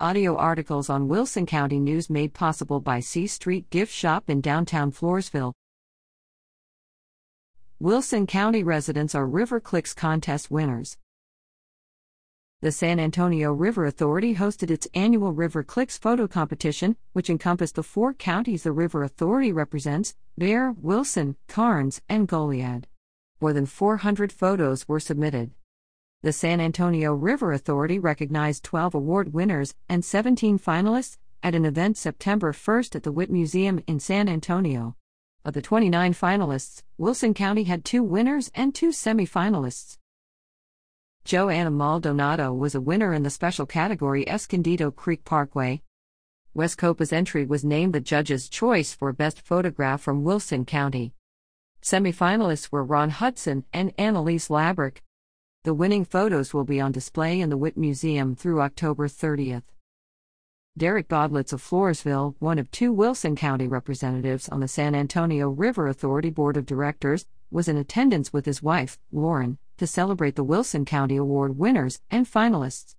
Audio articles on Wilson County News made possible by C Street Gift Shop in downtown Floresville. Wilson County residents are River Clicks contest winners. The San Antonio River Authority hosted its annual River Clicks photo competition, which encompassed the four counties the River Authority represents Bexar, Wilson, Karnes, and Goliad. More than 400 photos were submitted. The San Antonio River Authority recognized 12 award winners and 17 finalists at an event September 1st at the Witte Museum in San Antonio. Of the 29 finalists, Wilson County had two winners and two semifinalists. Joanna Maldonado was a winner in the special category Escondido Creek Parkway. West Copa's entry was named the judge's choice for Best Photograph from Wilson County. Semifinalists were Ron Hudson and Annalise Labrick. The winning photos will be on display in the Witte Museum through October 30th. Derek Gaudlitz of Floresville, one of two Wilson County representatives on the San Antonio River Authority Board of Directors, was in attendance with his wife, Lauren, to celebrate the Wilson County Award winners and finalists.